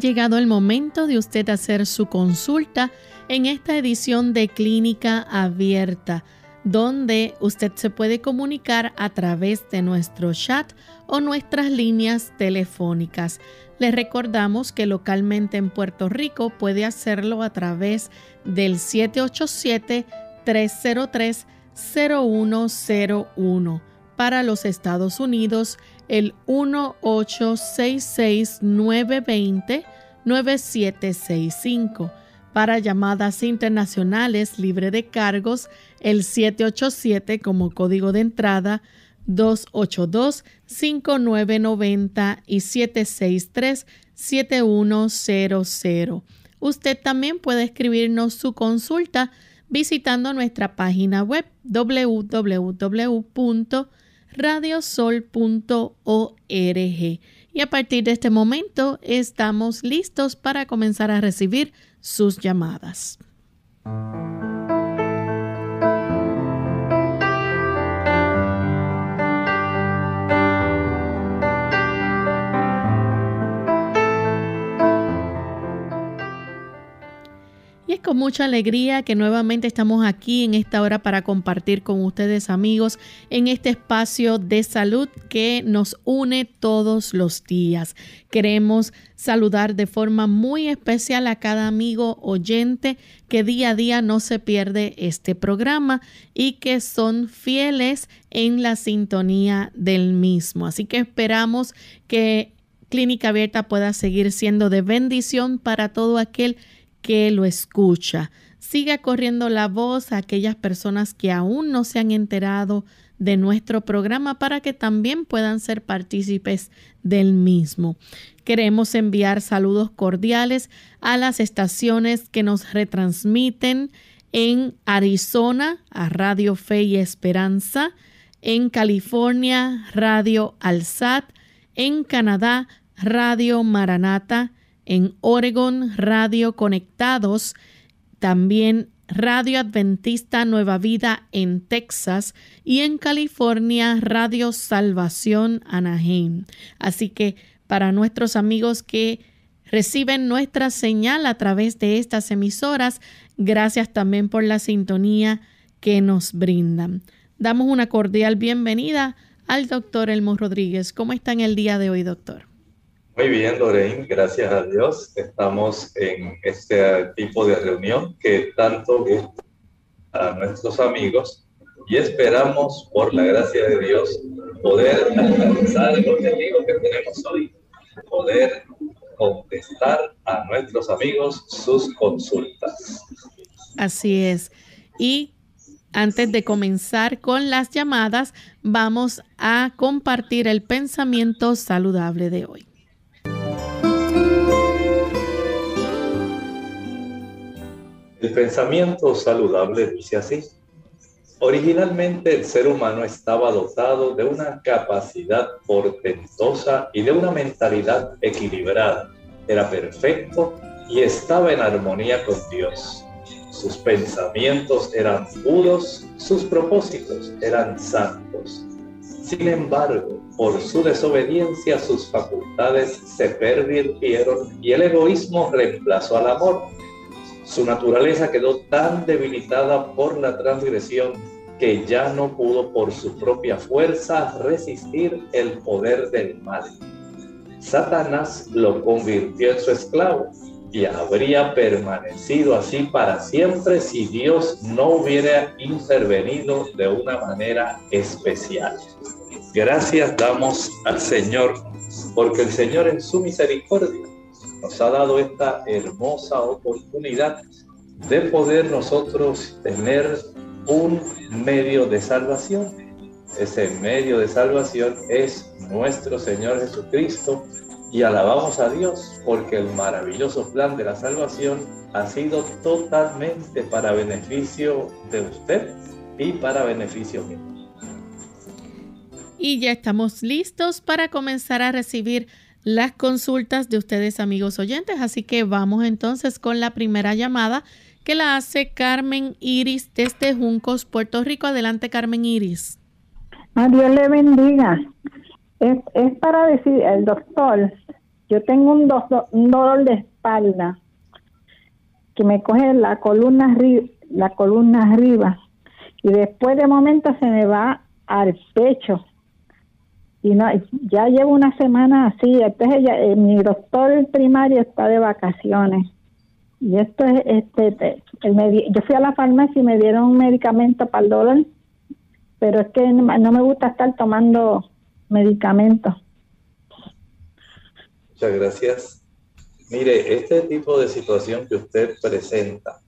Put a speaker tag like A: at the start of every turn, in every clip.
A: Llegado el momento de usted hacer su consulta en esta edición de Clínica Abierta, donde usted se puede comunicar a través de nuestro chat o nuestras líneas telefónicas. Le recordamos que localmente en Puerto Rico puede hacerlo a través del 787-303-0101. Para los Estados Unidos, el 1866-920-9765. Para llamadas internacionales libre de cargos, el 787 como código de entrada 282-5990 y 763-7100. Usted también puede escribirnos su consulta visitando nuestra página web www radiosol.org. Y a partir de este momento estamos listos para comenzar a recibir sus llamadas. Y es con mucha alegría que nuevamente estamos aquí en esta hora para compartir con ustedes amigos en este espacio de salud que nos une todos los días. Queremos saludar de forma muy especial a cada amigo oyente que día a día no se pierde este programa y que son fieles en la sintonía del mismo. Así que esperamos que Clínica Abierta pueda seguir siendo de bendición para todo aquel que lo escucha. Siga corriendo la voz a aquellas personas que aún no se han enterado de nuestro programa para que también puedan ser partícipes del mismo. Queremos enviar saludos cordiales a las estaciones que nos retransmiten en Arizona a Radio Fe y Esperanza, en California Radio Alsat, en Canadá Radio Maranata, en Oregon Radio Conectados, también Radio Adventista Nueva Vida en Texas y en California Radio Salvación Anaheim. Así que para nuestros amigos que reciben nuestra señal a través de estas emisoras, gracias también por la sintonía que nos brindan. Damos una cordial bienvenida al doctor Elmo Rodríguez. ¿Cómo está en el día de hoy, doctor?
B: Muy bien, Lorraine, gracias a Dios. Estamos en este tipo de reunión que tanto gusta a nuestros amigos y esperamos, por la gracia de Dios, poder alcanzar el objetivo que tenemos hoy, poder contestar a nuestros amigos sus consultas.
A: Así es. Y antes de comenzar con las llamadas, vamos a compartir el pensamiento saludable de hoy.
B: El pensamiento saludable dice así. Originalmente el ser humano estaba dotado de una capacidad portentosa y de una mentalidad equilibrada. Era perfecto y estaba en armonía con Dios. Sus pensamientos eran puros, sus propósitos eran santos. Sin embargo, por su desobediencia sus facultades se pervirtieron y el egoísmo reemplazó al amor su naturaleza quedó tan debilitada por la transgresión que ya no pudo por su propia fuerza resistir el poder del mal. Satanás lo convirtió en su esclavo y habría permanecido así para siempre si Dios no hubiera intervenido de una manera especial. Gracias damos al Señor, porque el Señor en su misericordia nos ha dado esta hermosa oportunidad de poder nosotros tener un medio de salvación. Ese medio de salvación es nuestro Señor Jesucristo y alabamos a Dios porque el maravilloso plan de la salvación ha sido totalmente para beneficio de usted y para beneficio mío.
A: Y ya estamos listos para comenzar a recibir las consultas de ustedes amigos oyentes. Así que vamos entonces con la primera llamada que la hace Carmen Iris desde Juncos, Puerto Rico. Adelante Carmen Iris.
C: A Dios le bendiga. Es, para decir, el doctor, yo tengo un, un dolor de espalda que me coge la columna, la columna arriba y después de momento se me va al pecho y no ya llevo una semana así entonces eh, mi doctor primario está de vacaciones. Y esto es este el yo fui a la farmacia y me dieron un medicamento para el dolor pero es que no me gusta estar tomando medicamentos.
B: Muchas gracias. Mire este tipo de situación que usted presenta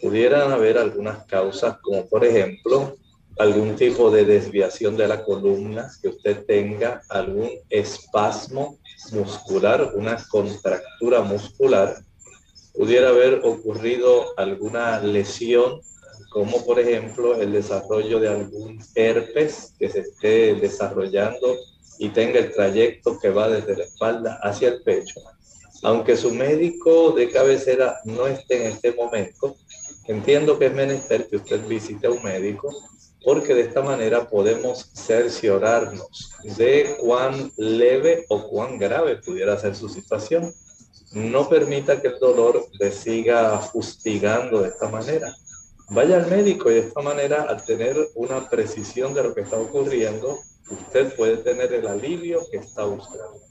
B: pudieran haber algunas causas como por ejemplo algún tipo de desviación de la columna, que usted tenga algún espasmo muscular, una contractura muscular, pudiera haber ocurrido alguna lesión, como por ejemplo el desarrollo de algún herpes que se esté desarrollando y tenga el trayecto que va desde la espalda hacia el pecho. Aunque su médico de cabecera no esté en este momento, entiendo que es menester que usted visite a un médico porque de esta manera podemos cerciorarnos de cuán leve o cuán grave pudiera ser su situación. No permita que el dolor le siga fustigando de esta manera. Vaya al médico y de esta manera, al tener una precisión de lo que está ocurriendo, usted puede tener el alivio que está buscando.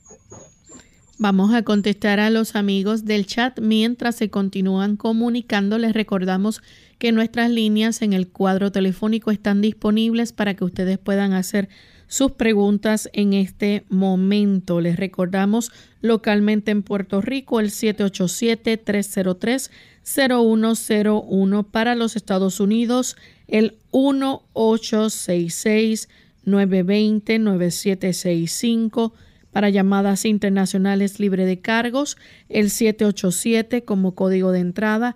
A: Vamos a contestar a los amigos del chat mientras se continúan comunicando. Les recordamos que nuestras líneas en el cuadro telefónico están disponibles para que ustedes puedan hacer sus preguntas en este momento. Les recordamos localmente en Puerto Rico el 787-303-0101 para los Estados Unidos el 1866 920 9765 para llamadas internacionales libre de cargos, el 787 como código de entrada,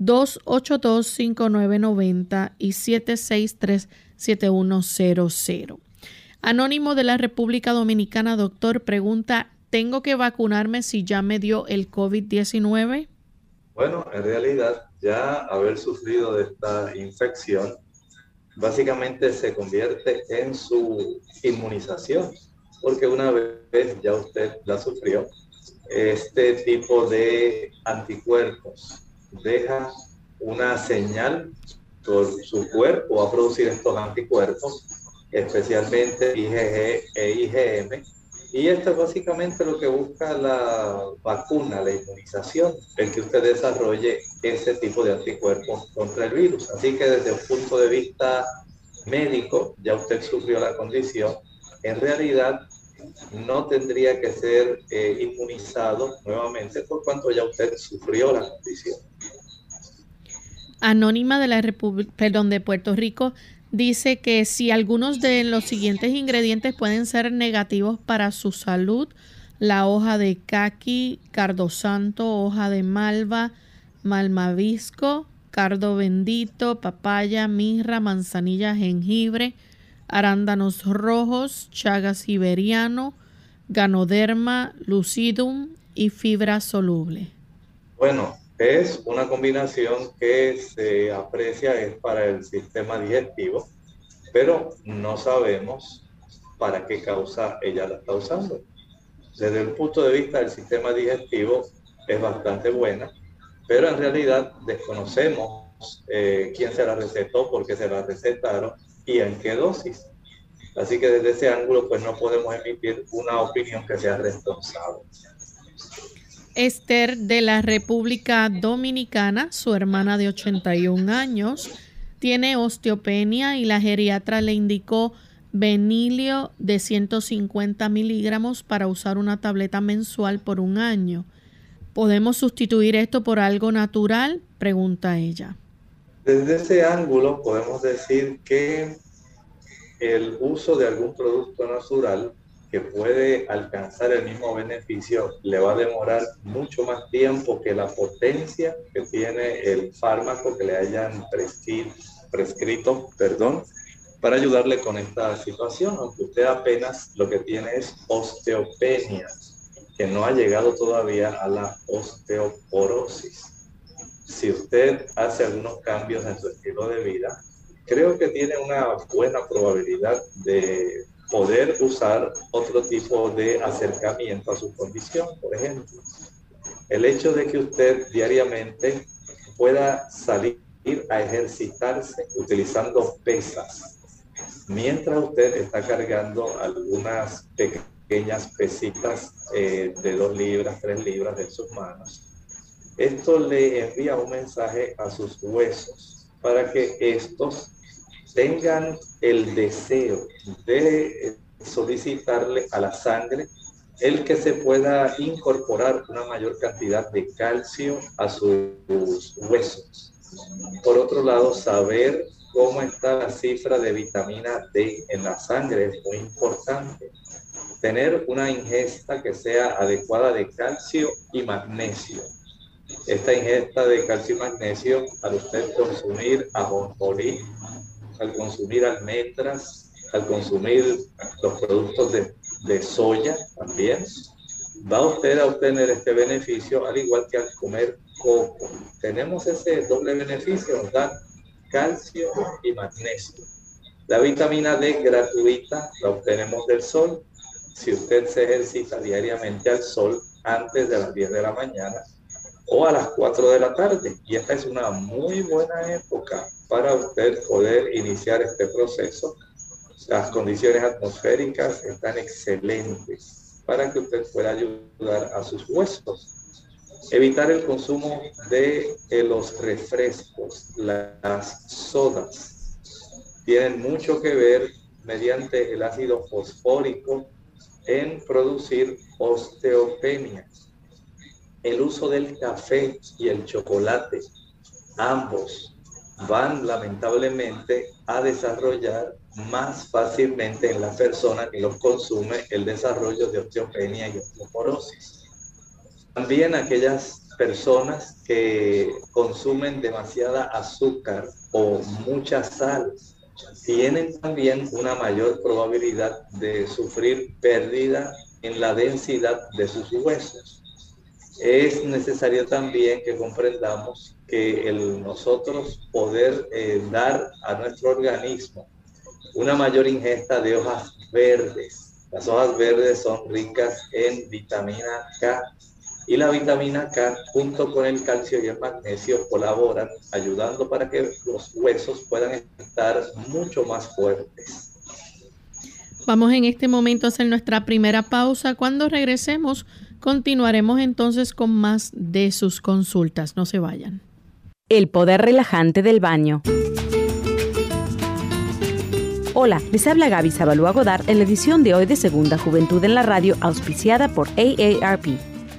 A: 282-5990 y 763-7100. Anónimo de la República Dominicana, doctor, pregunta, ¿tengo que vacunarme si ya me dio el COVID-19?
B: Bueno, en realidad ya haber sufrido de esta infección básicamente se convierte en su inmunización porque una vez ya usted la sufrió, este tipo de anticuerpos deja una señal por su cuerpo a producir estos anticuerpos, especialmente IgG e IgM. Y esto es básicamente lo que busca la vacuna, la inmunización, el que usted desarrolle ese tipo de anticuerpos contra el virus. Así que desde un punto de vista médico, ya usted sufrió la condición. En realidad, no tendría que ser eh, inmunizado nuevamente por cuanto ya usted sufrió la condición.
A: Anónima de la República, perdón, de Puerto Rico dice que si algunos de los siguientes ingredientes pueden ser negativos para su salud, la hoja de caqui, cardosanto, hoja de malva, malmavisco, cardo bendito, papaya, mirra, manzanilla, jengibre, arándanos rojos, chagas siberiano, ganoderma, lucidum y fibra soluble.
B: Bueno, es una combinación que se aprecia es para el sistema digestivo, pero no sabemos para qué causa ella la está usando. Desde el punto de vista del sistema digestivo es bastante buena, pero en realidad desconocemos eh, quién se la recetó, por qué se la recetaron y en qué dosis. Así que desde ese ángulo pues no podemos emitir una opinión que sea responsable.
A: Esther de la República Dominicana, su hermana de 81 años, tiene osteopenia y la geriatra le indicó Benilio de 150 miligramos para usar una tableta mensual por un año. ¿Podemos sustituir esto por algo natural? Pregunta ella.
B: Desde ese ángulo podemos decir que el uso de algún producto natural que puede alcanzar el mismo beneficio le va a demorar mucho más tiempo que la potencia que tiene el fármaco que le hayan prescrito, perdón, para ayudarle con esta situación, aunque usted apenas lo que tiene es osteopenia, que no ha llegado todavía a la osteoporosis. Si usted hace algunos cambios en su estilo de vida, creo que tiene una buena probabilidad de poder usar otro tipo de acercamiento a su condición, por ejemplo. El hecho de que usted diariamente pueda salir a ejercitarse utilizando pesas mientras usted está cargando algunas pequeñas pesitas eh, de dos libras, tres libras en sus manos, esto le envía un mensaje a sus huesos para que estos tengan el deseo de solicitarle a la sangre el que se pueda incorporar una mayor cantidad de calcio a sus huesos. Por otro lado, saber cómo está la cifra de vitamina D en la sangre es muy importante. Tener una ingesta que sea adecuada de calcio y magnesio. Esta ingesta de calcio y magnesio, al usted consumir ajonjolí, al consumir almendras, al consumir los productos de, de soya también, va usted a obtener este beneficio al igual que al comer coco. Tenemos ese doble beneficio, ¿verdad? calcio y magnesio. La vitamina D gratuita la obtenemos del sol. Si usted se ejercita diariamente al sol antes de las 10 de la mañana o a las 4 de la tarde. Y esta es una muy buena época para usted poder iniciar este proceso. Las condiciones atmosféricas están excelentes para que usted pueda ayudar a sus huesos Evitar el consumo de eh, los refrescos, las sodas. Tienen mucho que ver mediante el ácido fosfórico en producir osteopenia. El uso del café y el chocolate, ambos van lamentablemente a desarrollar más fácilmente en la persona que los consume el desarrollo de osteopenia y osteoporosis. También aquellas personas que consumen demasiada azúcar o mucha sal tienen también una mayor probabilidad de sufrir pérdida en la densidad de sus huesos. Es necesario también que comprendamos que el nosotros poder eh, dar a nuestro organismo una mayor ingesta de hojas verdes. Las hojas verdes son ricas en vitamina K, y la vitamina K junto con el calcio y el magnesio colaboran ayudando para que los huesos puedan estar mucho más fuertes.
A: Vamos en este momento a hacer nuestra primera pausa. Cuando regresemos, continuaremos entonces con más de sus consultas. No se vayan.
D: El poder relajante del baño. Hola, les habla Gaby Zabalúa Godard en la edición de hoy de Segunda Juventud en la Radio, auspiciada por AARP.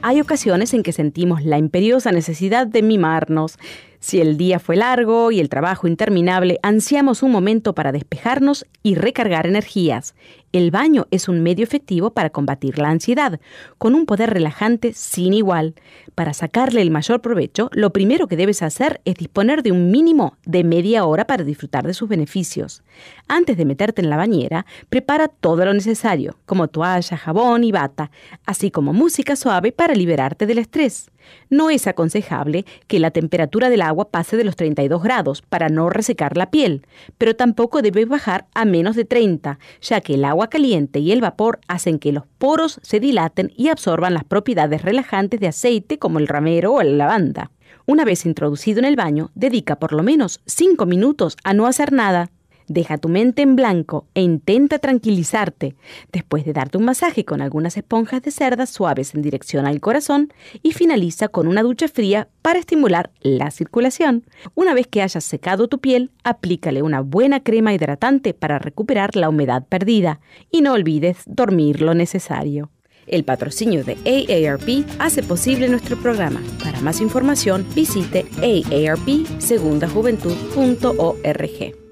D: Hay ocasiones en que sentimos la imperiosa necesidad de mimarnos Si el día fue largo y el trabajo interminable, ansiamos un momento para despejarnos y recargar energías. El baño es un medio efectivo para combatir la ansiedad, con un poder relajante sin igual. Para sacarle el mayor provecho, lo primero que debes hacer es disponer de un mínimo de media hora para disfrutar de sus beneficios. Antes de meterte en la bañera, prepara todo lo necesario, como toalla, jabón y bata, así como música suave para liberarte del estrés. No es aconsejable que la temperatura del agua pase de los 32 grados para no resecar la piel, pero tampoco debe bajar a menos de 30, ya que el agua caliente y el vapor hacen que los poros se dilaten y absorban las propiedades relajantes de aceite como el ramero o la lavanda. Una vez introducido en el baño, dedica por lo menos 5 minutos a no hacer nada. Deja tu mente en blanco e intenta tranquilizarte. Después de darte un masaje con algunas esponjas de cerdas suaves en dirección al corazón y finaliza con una ducha fría para estimular la circulación. Una vez que hayas secado tu piel, aplícale una buena crema hidratante para recuperar la humedad perdida y no olvides dormir lo necesario. El patrocinio de AARP hace posible nuestro programa. Para más información, visite aarpsegundajuventud.org.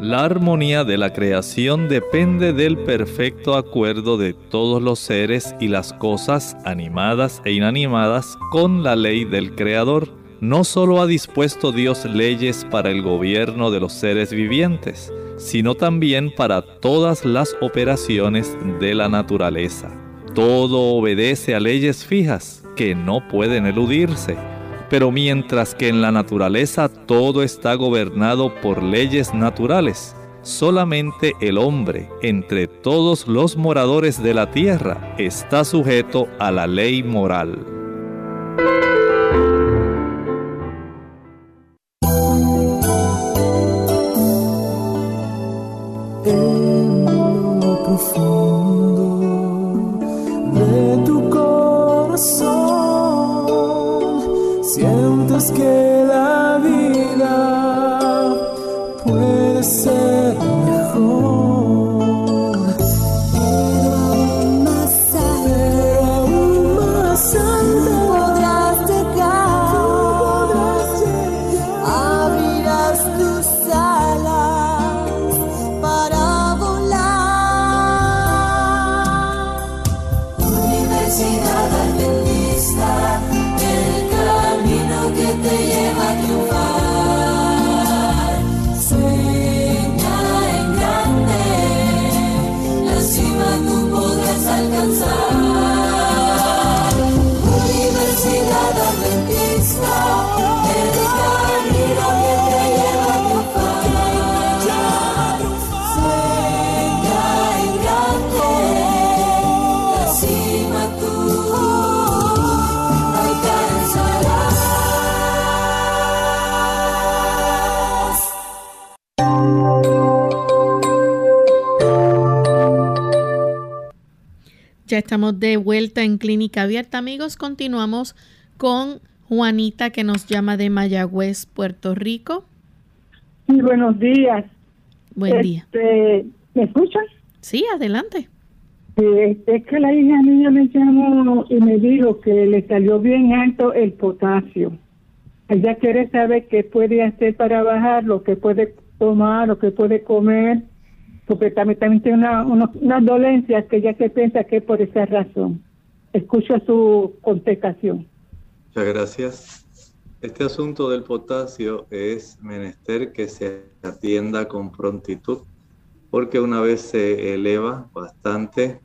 E: La armonía de la creación depende del perfecto acuerdo de todos los seres y las cosas animadas e inanimadas con la ley del Creador. No solo ha dispuesto Dios leyes para el gobierno de los seres vivientes, sino también para todas las operaciones de la naturaleza. Todo obedece a leyes fijas que no pueden eludirse pero mientras que en la naturaleza todo está gobernado por leyes naturales, solamente el hombre, entre todos los moradores de la tierra, está sujeto a la ley moral.
A: Ya estamos de vuelta en Clínica Abierta, amigos. Continuamos con Juanita que nos llama de Mayagüez, Puerto Rico.
C: Sí, buenos días.
A: Buen día.
C: Este, ¿Me escuchan?
A: Sí, adelante.
C: es que la hija mía me llamó y me dijo que le salió bien alto el potasio. Ella quiere saber qué puede hacer para bajar, lo que puede tomar, lo que puede comer porque también, tiene una, una, dolencia que ya se piensa que por esa razón. Escucho su contestación.
B: Muchas gracias. Este asunto del potasio es menester que se atienda con prontitud, porque una vez se eleva bastante,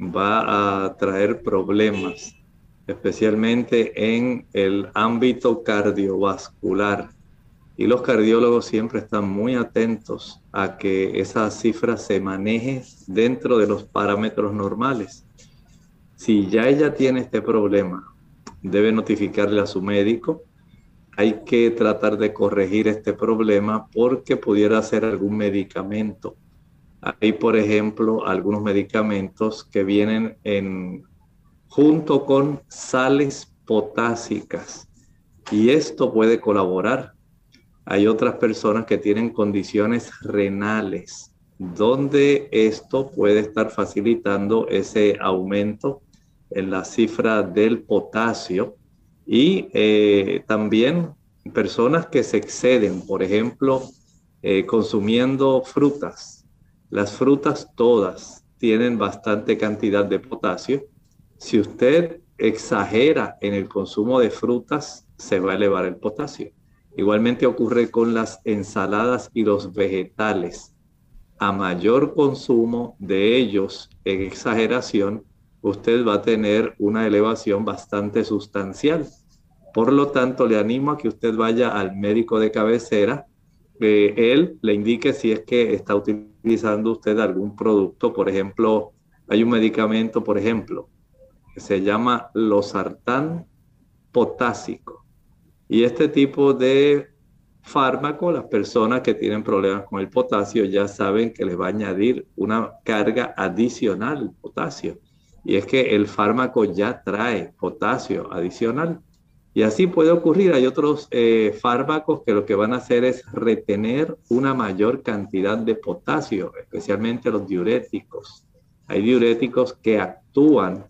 B: va a traer problemas, especialmente en el ámbito cardiovascular y los cardiólogos siempre están muy atentos a que esa cifra se maneje dentro de los parámetros normales. Si ya ella tiene este problema, debe notificarle a su médico. Hay que tratar de corregir este problema porque pudiera ser algún medicamento. Hay, por ejemplo, algunos medicamentos que vienen en, junto con sales potásicas y esto puede colaborar hay otras personas que tienen condiciones renales, donde esto puede estar facilitando ese aumento en la cifra del potasio Y eh, también personas que se exceden, por ejemplo, eh, consumiendo frutas. Las frutas todas tienen bastante cantidad de potasio. Si usted exagera en el consumo de frutas, se va a elevar el potasio. Igualmente ocurre con las ensaladas y los vegetales. A mayor consumo de ellos en exageración, usted va a tener una elevación bastante sustancial. Por lo tanto, le animo a que usted vaya al médico de cabecera, que él le indique si es que está utilizando usted algún producto. Por ejemplo, hay un medicamento, por ejemplo, que se llama losartán potásico. Y este tipo de fármaco, las personas que tienen problemas con el potasio ya saben que les va a añadir una carga adicional el potasio. Y es que el fármaco ya trae potasio adicional. Y así puede ocurrir. Hay otros eh, fármacos que lo que van a hacer es retener una mayor cantidad de potasio, especialmente los diuréticos. Hay diuréticos que actúan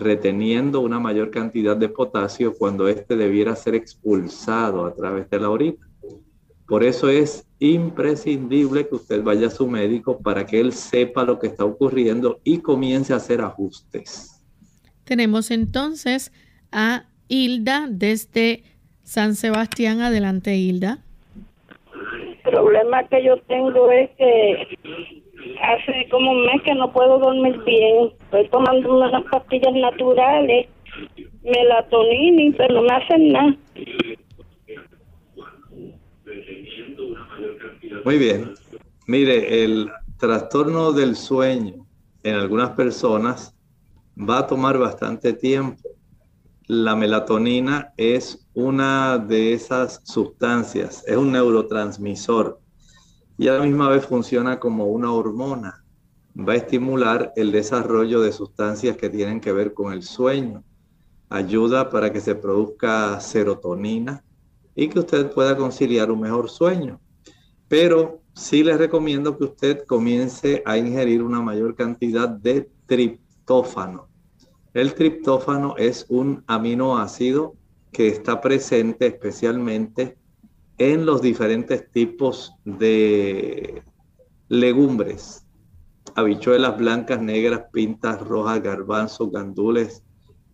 B: reteniendo una mayor cantidad de potasio cuando éste debiera ser expulsado a través de la orina. Por eso es imprescindible que usted vaya a su médico para que él sepa lo que está ocurriendo y comience a hacer ajustes.
A: Tenemos entonces a Hilda desde San Sebastián. Adelante, Hilda.
F: El problema que yo tengo es que hace como un mes que no puedo dormir bien. Estoy tomando unas pastillas naturales, melatonina, pero no me hacen nada.
B: Muy bien. Mire, el trastorno del sueño en algunas personas va a tomar bastante tiempo. La melatonina es una de esas sustancias, es un neurotransmisor y a la misma vez funciona como una hormona. Va a estimular el desarrollo de sustancias que tienen que ver con el sueño. Ayuda para que se produzca serotonina y que usted pueda conciliar un mejor sueño. Pero sí les recomiendo que usted comience a ingerir una mayor cantidad de triptófano. El triptófano es un aminoácido que está presente especialmente en los diferentes tipos de legumbres, habichuelas blancas, negras, pintas rojas, garbanzos, gandules,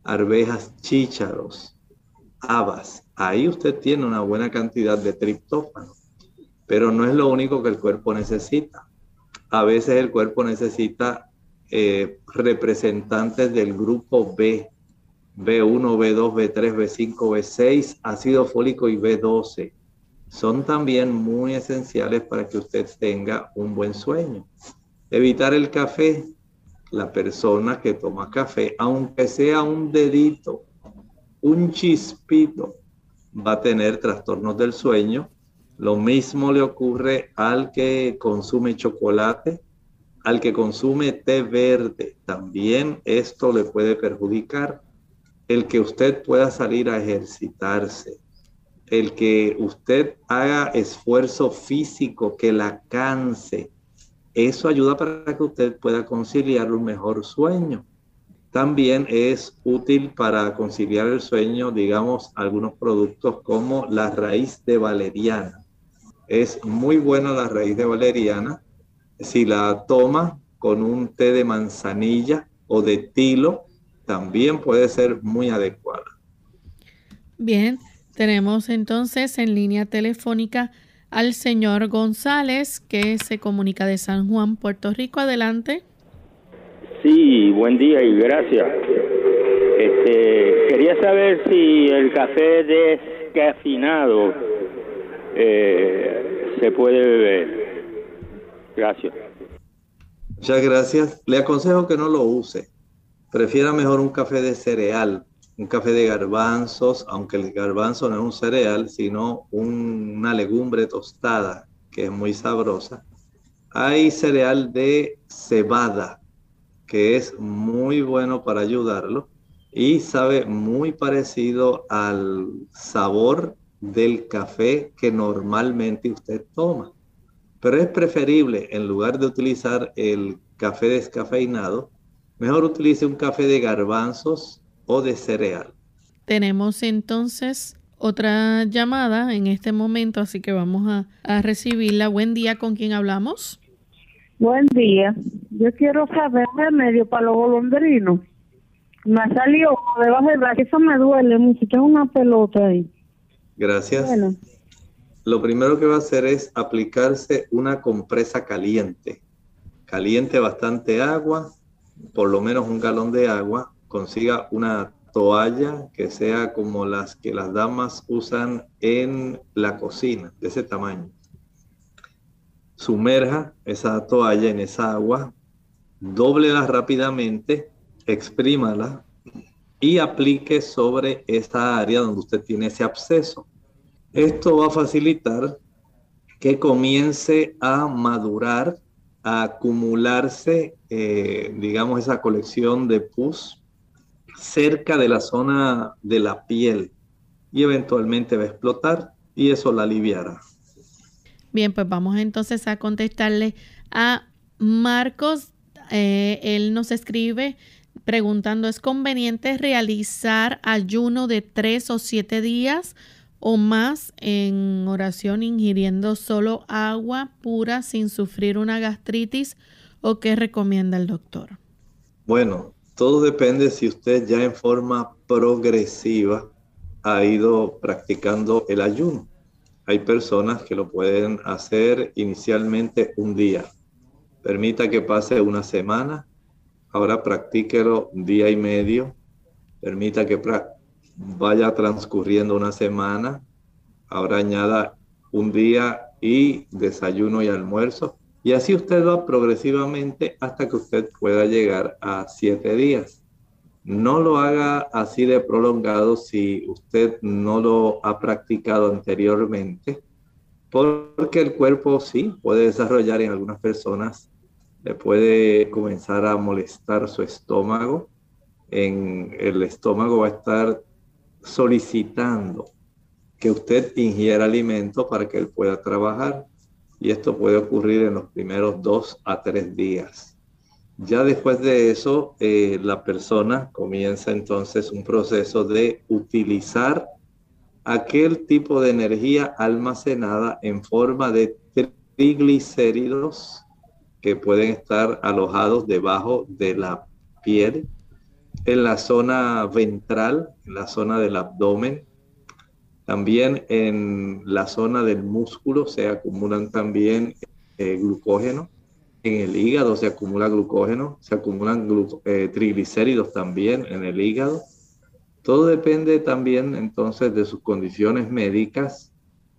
B: arvejas, chícharos, habas. Ahí usted tiene una buena cantidad de triptófano pero no es lo único que el cuerpo necesita. A veces el cuerpo necesita eh, representantes del grupo B, B1, B2, B3, B5, B6, ácido fólico y B12. Son también muy esenciales para que usted tenga un buen sueño. Evitar el café. La persona que toma café, aunque sea un dedito, un chispito, va a tener trastornos del sueño lo mismo le ocurre al que consume chocolate, al que consume té verde. También esto le puede perjudicar. El que usted pueda salir a ejercitarse, el que usted haga esfuerzo físico que la canse, eso ayuda para que usted pueda conciliar un mejor sueño. También es útil para conciliar el sueño, digamos, algunos productos como la raíz de valeriana. Es muy buena la raíz de valeriana. Si la toma con un té de manzanilla o de tilo, también puede ser muy adecuada.
A: Bien, tenemos entonces en línea telefónica al señor González que se comunica de San Juan, Puerto Rico. Adelante.
G: Sí, buen día y gracias. Este, quería saber si el café descafeinado eh, se puede beber. Gracias.
B: Muchas gracias. Le aconsejo que no lo use. Prefiera mejor un café de cereal, un café de garbanzos, aunque el garbanzo no es un cereal, sino una legumbre tostada, que es muy sabrosa. Hay cereal de cebada, que es muy bueno para ayudarlo y sabe muy parecido al sabor del café que normalmente usted toma. Pero es preferible, en lugar de utilizar el café descafeinado, mejor utilice un café de garbanzos o de cereal.
A: Tenemos entonces otra llamada en este momento, así que vamos a, a recibirla. Buen día, ¿con quién hablamos?
H: Buen día. Yo quiero saber remedio para los golondrinos. Me ha salido debajo del brazo, eso me duele mucho, tengo una pelota ahí.
B: Gracias. Lo primero que va a hacer es aplicarse una compresa caliente. Caliente bastante agua, por lo menos un galón de agua. Consiga una toalla que sea como las que las damas usan en la cocina, de ese tamaño sumerja esa toalla en esa agua, doblela rápidamente, exprímala y aplique sobre esa área donde usted tiene ese absceso. Esto va a facilitar que comience a madurar, a acumularse, eh, digamos, esa colección de pus cerca de la zona de la piel y eventualmente va a explotar y eso la aliviará.
A: Bien, pues vamos entonces a contestarle a Marcos. Eh, él nos escribe preguntando, ¿es conveniente realizar ayuno de tres o siete días o más en oración ingiriendo solo agua pura sin sufrir una gastritis o qué recomienda el doctor?
B: Bueno, todo depende si usted ya en forma progresiva ha ido practicando el ayuno. Hay personas que lo pueden hacer inicialmente un día. Permita que pase una semana. Ahora practíquelo día y medio. Permita que vaya transcurriendo una semana. Ahora añada un día y desayuno y almuerzo. Y así usted va progresivamente hasta que usted pueda llegar a siete días. No lo haga así de prolongado si usted no lo ha practicado anteriormente, porque el cuerpo sí puede desarrollar en algunas personas, le puede comenzar a molestar su estómago. En el estómago va a estar solicitando que usted ingiera alimento para que él pueda trabajar. Y esto puede ocurrir en los primeros dos a tres días. Ya después de eso, eh, la persona comienza entonces un proceso de utilizar aquel tipo de energía almacenada en forma de triglicéridos que pueden estar alojados debajo de la piel, en la zona ventral, en la zona del abdomen, también en la zona del músculo se acumulan también eh, glucógeno en el hígado se acumula glucógeno, se acumulan eh, triglicéridos también en el hígado. Todo depende también entonces de sus condiciones médicas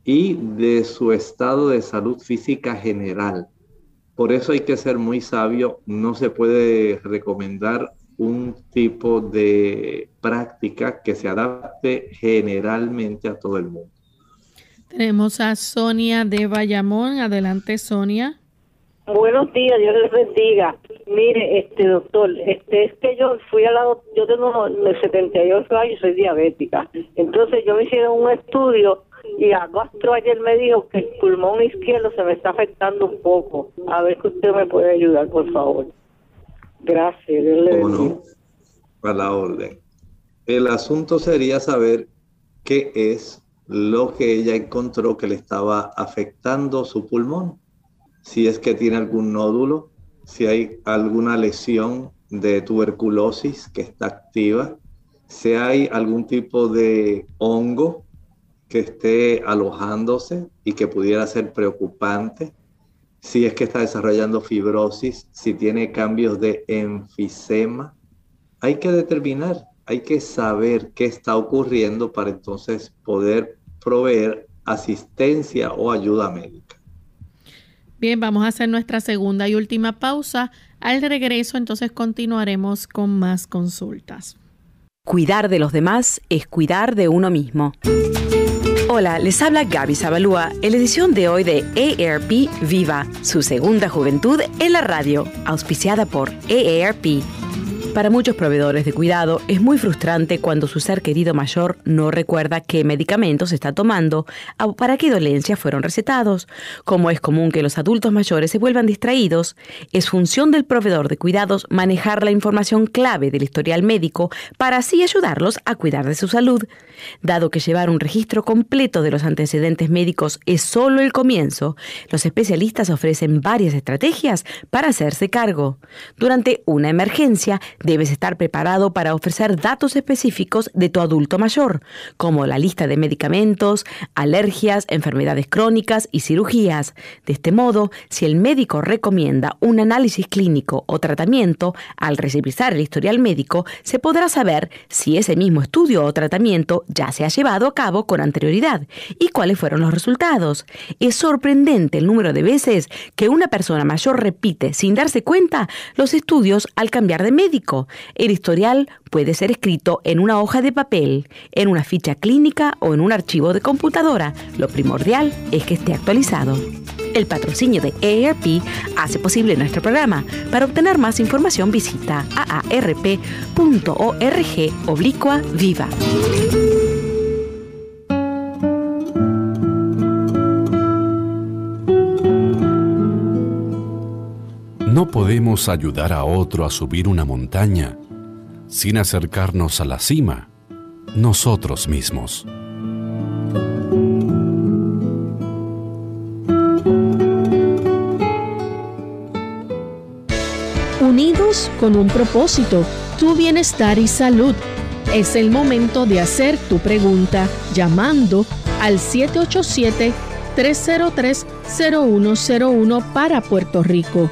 B: y de su estado de salud física general. Por eso hay que ser muy sabio, no se puede recomendar un tipo de práctica que se adapte generalmente a todo el mundo.
A: Tenemos a Sonia de Bayamón. Adelante, Sonia.
I: Buenos días, Dios les bendiga. Mire, este doctor, este es que yo fui al lado, yo tengo 78 años y soy diabética. Entonces yo me hicieron un estudio y a gastro ayer me dijo que el pulmón izquierdo se me está afectando un poco. A ver que usted me puede ayudar, por favor. Gracias, Dios le bendiga.
B: La orden. El asunto sería saber qué es lo que ella encontró que le estaba afectando su pulmón si es que tiene algún nódulo, si hay alguna lesión de tuberculosis que está activa, si hay algún tipo de hongo que esté alojándose y que pudiera ser preocupante, si es que está desarrollando fibrosis, si tiene cambios de enfisema. Hay que determinar, hay que saber qué está ocurriendo para entonces poder proveer asistencia o ayuda médica.
A: Bien, vamos a hacer nuestra segunda y última pausa. Al regreso entonces continuaremos con más consultas.
D: Cuidar de los demás es cuidar de uno mismo. Hola, les habla Gaby Zabalúa en la edición de hoy de AARP Viva, su segunda juventud en la radio, auspiciada por AARP. Para muchos proveedores de cuidado es muy frustrante cuando su ser querido mayor no recuerda qué medicamentos está tomando o para qué dolencias fueron recetados. Como es común que los adultos mayores se vuelvan distraídos, es función del proveedor de cuidados manejar la información clave del historial médico para así ayudarlos a cuidar de su salud. Dado que llevar un registro completo de los antecedentes médicos es solo el comienzo, los especialistas ofrecen varias estrategias para hacerse cargo. Durante una emergencia, debes estar preparado para ofrecer datos específicos de tu adulto mayor, como la lista de medicamentos, alergias, enfermedades crónicas y cirugías. De este modo, si el médico recomienda un análisis clínico o tratamiento, al revisar el historial médico, se podrá saber si ese mismo estudio o tratamiento ya se ha llevado a cabo con anterioridad y cuáles fueron los resultados. Es sorprendente el número de veces que una persona mayor repite sin darse cuenta los estudios al cambiar de médico. El historial puede ser escrito en una hoja de papel, en una ficha clínica o en un archivo de computadora. Lo primordial es que esté actualizado. El patrocinio de AARP hace posible nuestro programa. Para obtener más información visita aarp.org oblicua viva.
J: No podemos ayudar a otro a subir una montaña sin acercarnos a la cima nosotros mismos.
A: Unidos con un propósito, tu bienestar y salud. Es el momento de hacer tu pregunta llamando al 787-303-0101 para Puerto Rico,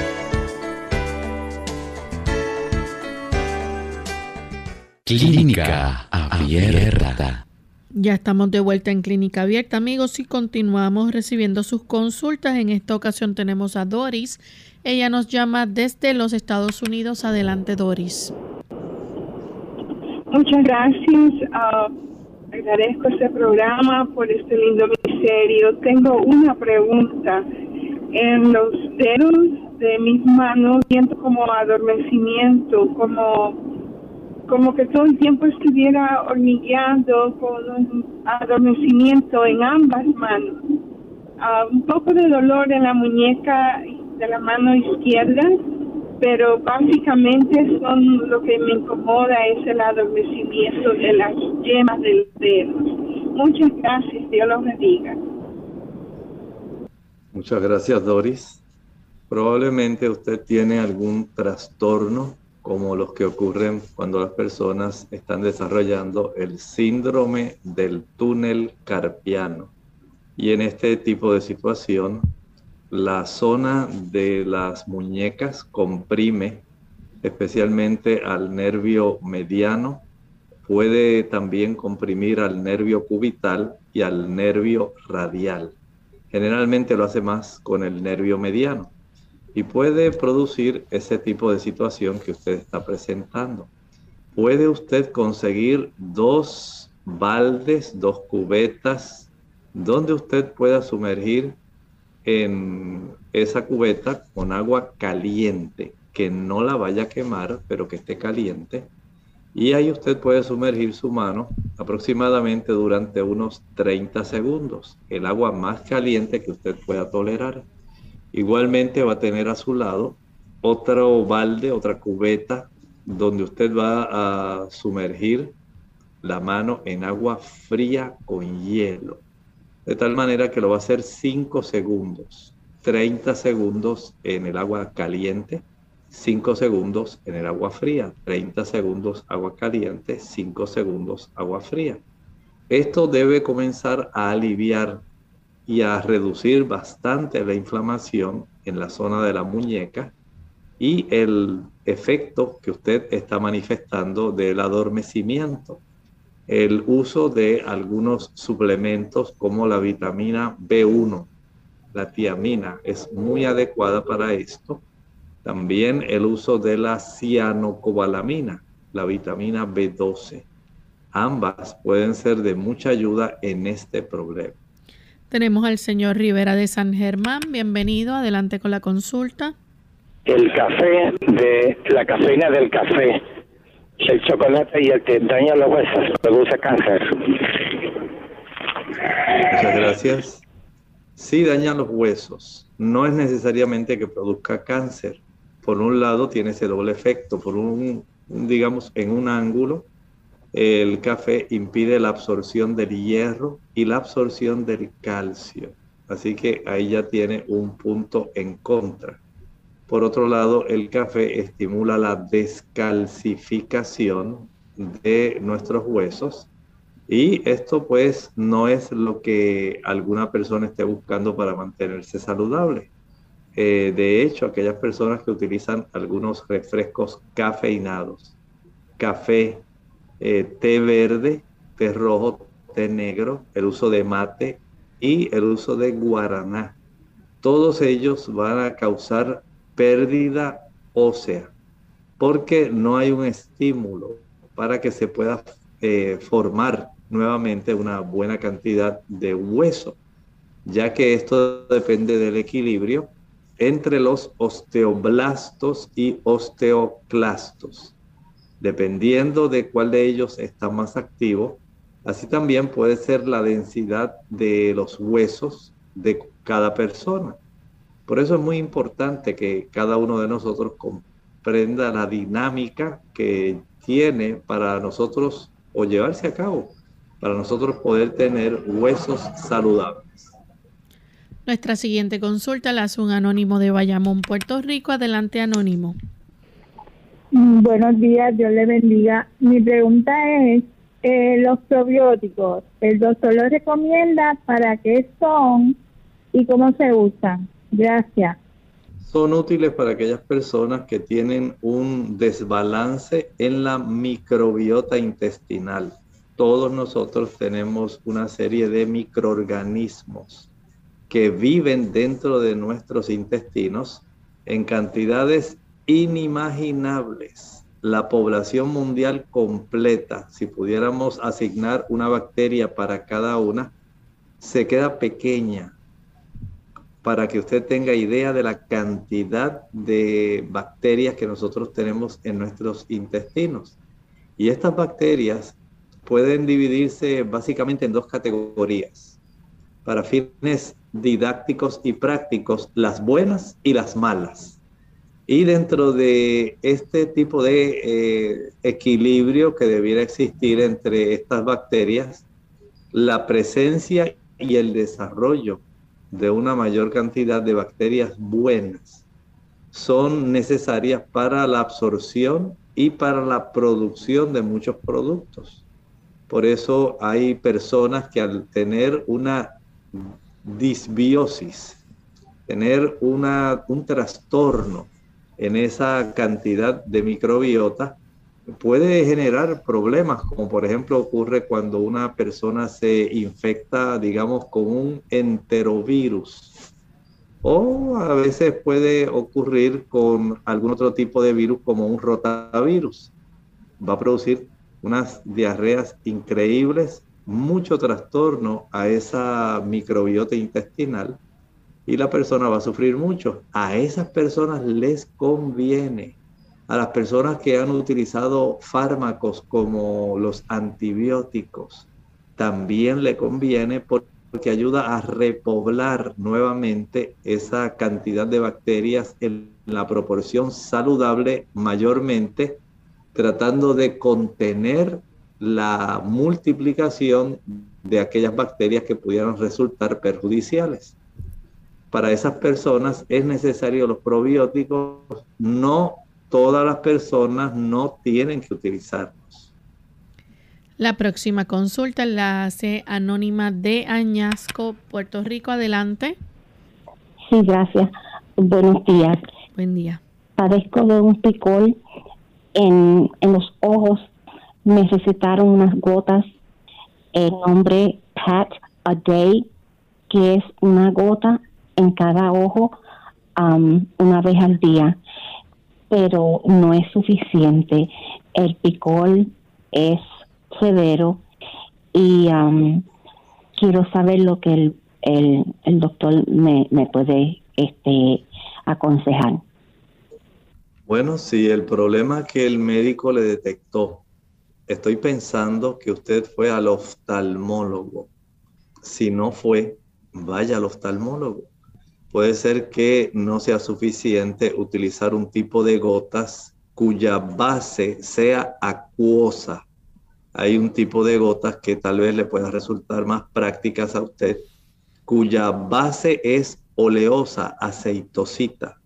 K: Clínica Abierta.
A: Ya estamos de vuelta en Clínica Abierta, amigos, y continuamos recibiendo sus consultas. En esta ocasión tenemos a Doris. Ella nos llama desde los Estados Unidos. Adelante, Doris.
L: Muchas gracias. Ah, agradezco este programa por este lindo ministerio. Tengo una pregunta. En los dedos de mis manos siento como adormecimiento, como como que todo el tiempo estuviera hormigueando con un adormecimiento en ambas manos. Ah, un poco de dolor en la muñeca de la mano izquierda, pero básicamente son lo que me incomoda es el adormecimiento de las yemas del dedo. Muchas gracias, Dios los bendiga.
B: Muchas gracias, Doris. Probablemente usted tiene algún trastorno como los que ocurren cuando las personas están desarrollando el síndrome del túnel carpiano. Y en este tipo de situación, la zona de las muñecas comprime especialmente al nervio mediano, puede también comprimir al nervio cubital y al nervio radial. Generalmente lo hace más con el nervio mediano y puede producir ese tipo de situación que usted está presentando. Puede usted conseguir dos baldes, dos cubetas, donde usted pueda sumergir en esa cubeta con agua caliente, que no la vaya a quemar, pero que esté caliente. Y ahí usted puede sumergir su mano aproximadamente durante unos 30 segundos, el agua más caliente que usted pueda tolerar. Igualmente va a tener a su lado otro balde, otra cubeta, donde usted va a sumergir la mano en agua fría con hielo. De tal manera que lo va a hacer 5 segundos, 30 segundos en el agua caliente, 5 segundos en el agua fría, 30 segundos agua caliente, 5 segundos agua fría. Esto debe comenzar a aliviar y a reducir bastante la inflamación en la zona de la muñeca y el efecto que usted está manifestando del adormecimiento. el uso de algunos suplementos como la vitamina B1, la tiamina, es muy adecuada para esto. También el uso de la cianocobalamina, la vitamina B12. Ambas pueden ser de mucha ayuda en este problema.
A: Tenemos al señor Rivera de San Germán. Bienvenido. Adelante con la consulta.
M: El café de la cafeína del café, el chocolate y el que daña los huesos produce cáncer.
B: Muchas gracias. Sí daña los huesos. No es necesariamente que produzca cáncer. Por un lado tiene ese doble efecto. Por un, digamos, en un ángulo el café impide la absorción del hierro y la absorción del calcio. Así que ahí ya tiene un punto en contra. Por otro lado, el café estimula la descalcificación de nuestros huesos y esto pues no es lo que alguna persona esté buscando para mantenerse saludable. Eh, de hecho, aquellas personas que utilizan algunos refrescos cafeinados, café, eh, té verde, té rojo, té negro, el uso de mate y el uso de guaraná. Todos ellos van a causar pérdida ósea porque no hay un estímulo para que se pueda eh, formar nuevamente una buena cantidad de hueso, ya que esto depende del equilibrio entre los osteoblastos y osteoclastos dependiendo de cuál de ellos está más activo. Así también puede ser la densidad de los huesos de cada persona. Por eso es muy importante que cada uno de nosotros comprenda la dinámica que tiene para nosotros o llevarse a cabo, para nosotros poder tener huesos saludables.
A: Nuestra siguiente consulta la hace un anónimo de Bayamón, Puerto Rico. Adelante, anónimo.
H: Mm, buenos días, Dios le bendiga. Mi pregunta es, eh, los probióticos, ¿el doctor los recomienda para qué son y cómo se usan? Gracias.
B: Son útiles para aquellas personas que tienen un desbalance en la microbiota intestinal. Todos nosotros tenemos una serie de microorganismos que viven dentro de nuestros intestinos en cantidades inimaginables. La población mundial completa, si pudiéramos asignar una bacteria para cada una, se queda pequeña para que usted tenga idea de la cantidad de bacterias que nosotros tenemos en nuestros intestinos. Y estas bacterias pueden dividirse básicamente en dos categorías. Para fines didácticos y prácticos, las buenas y las malas. Y dentro de este tipo de eh, equilibrio que debiera existir entre estas bacterias, la presencia y el desarrollo de una mayor cantidad de bacterias buenas son necesarias para la absorción y para la producción de muchos productos. Por eso hay personas que al tener una disbiosis, tener una, un trastorno en esa cantidad de microbiota puede generar problemas, como por ejemplo ocurre cuando una persona se infecta, digamos, con un enterovirus. O a veces puede ocurrir con algún otro tipo de virus como un rotavirus. Va a producir unas diarreas increíbles, mucho trastorno a esa microbiota intestinal y la persona va a sufrir mucho. A esas personas les conviene. A las personas que han utilizado fármacos como los antibióticos, también le conviene porque ayuda a repoblar nuevamente esa cantidad de bacterias en la proporción saludable mayormente, tratando de contener la multiplicación de aquellas bacterias que pudieran resultar perjudiciales para esas personas es necesario los probióticos. No todas las personas no tienen que utilizarlos.
A: La próxima consulta la hace Anónima de Añasco, Puerto Rico. Adelante.
N: Sí, gracias. Buenos días.
A: Buen día.
N: Padezco de un picor en, en los ojos. Necesitaron unas gotas el nombre Pat a Day, que es una gota en cada ojo um, una vez al día, pero no es suficiente. El picor es severo y um, quiero saber lo que el, el, el doctor me, me puede este, aconsejar.
B: Bueno, si el problema que el médico le detectó, estoy pensando que usted fue al oftalmólogo. Si no fue, vaya al oftalmólogo. Puede ser que no sea suficiente utilizar un tipo de gotas cuya base sea acuosa. Hay un tipo de gotas que tal vez le pueda resultar más prácticas a usted, cuya base es oleosa, aceitosita.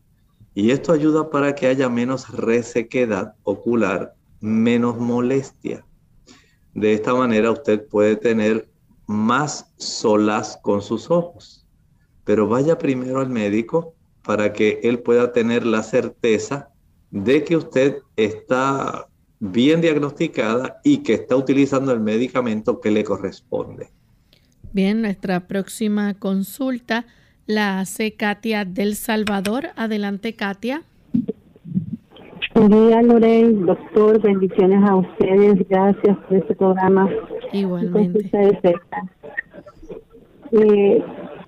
B: Y esto ayuda para que haya menos resequedad ocular, menos molestia. De esta manera usted puede tener más solas con sus ojos. Pero vaya primero al médico para que él pueda tener la certeza de que usted está bien diagnosticada y que está utilizando el medicamento que le corresponde.
A: Bien, nuestra próxima consulta la hace Katia del Salvador. Adelante, Katia.
O: Buen día, doctor. Bendiciones a ustedes. Gracias por este programa.
A: Igualmente.
O: Eh,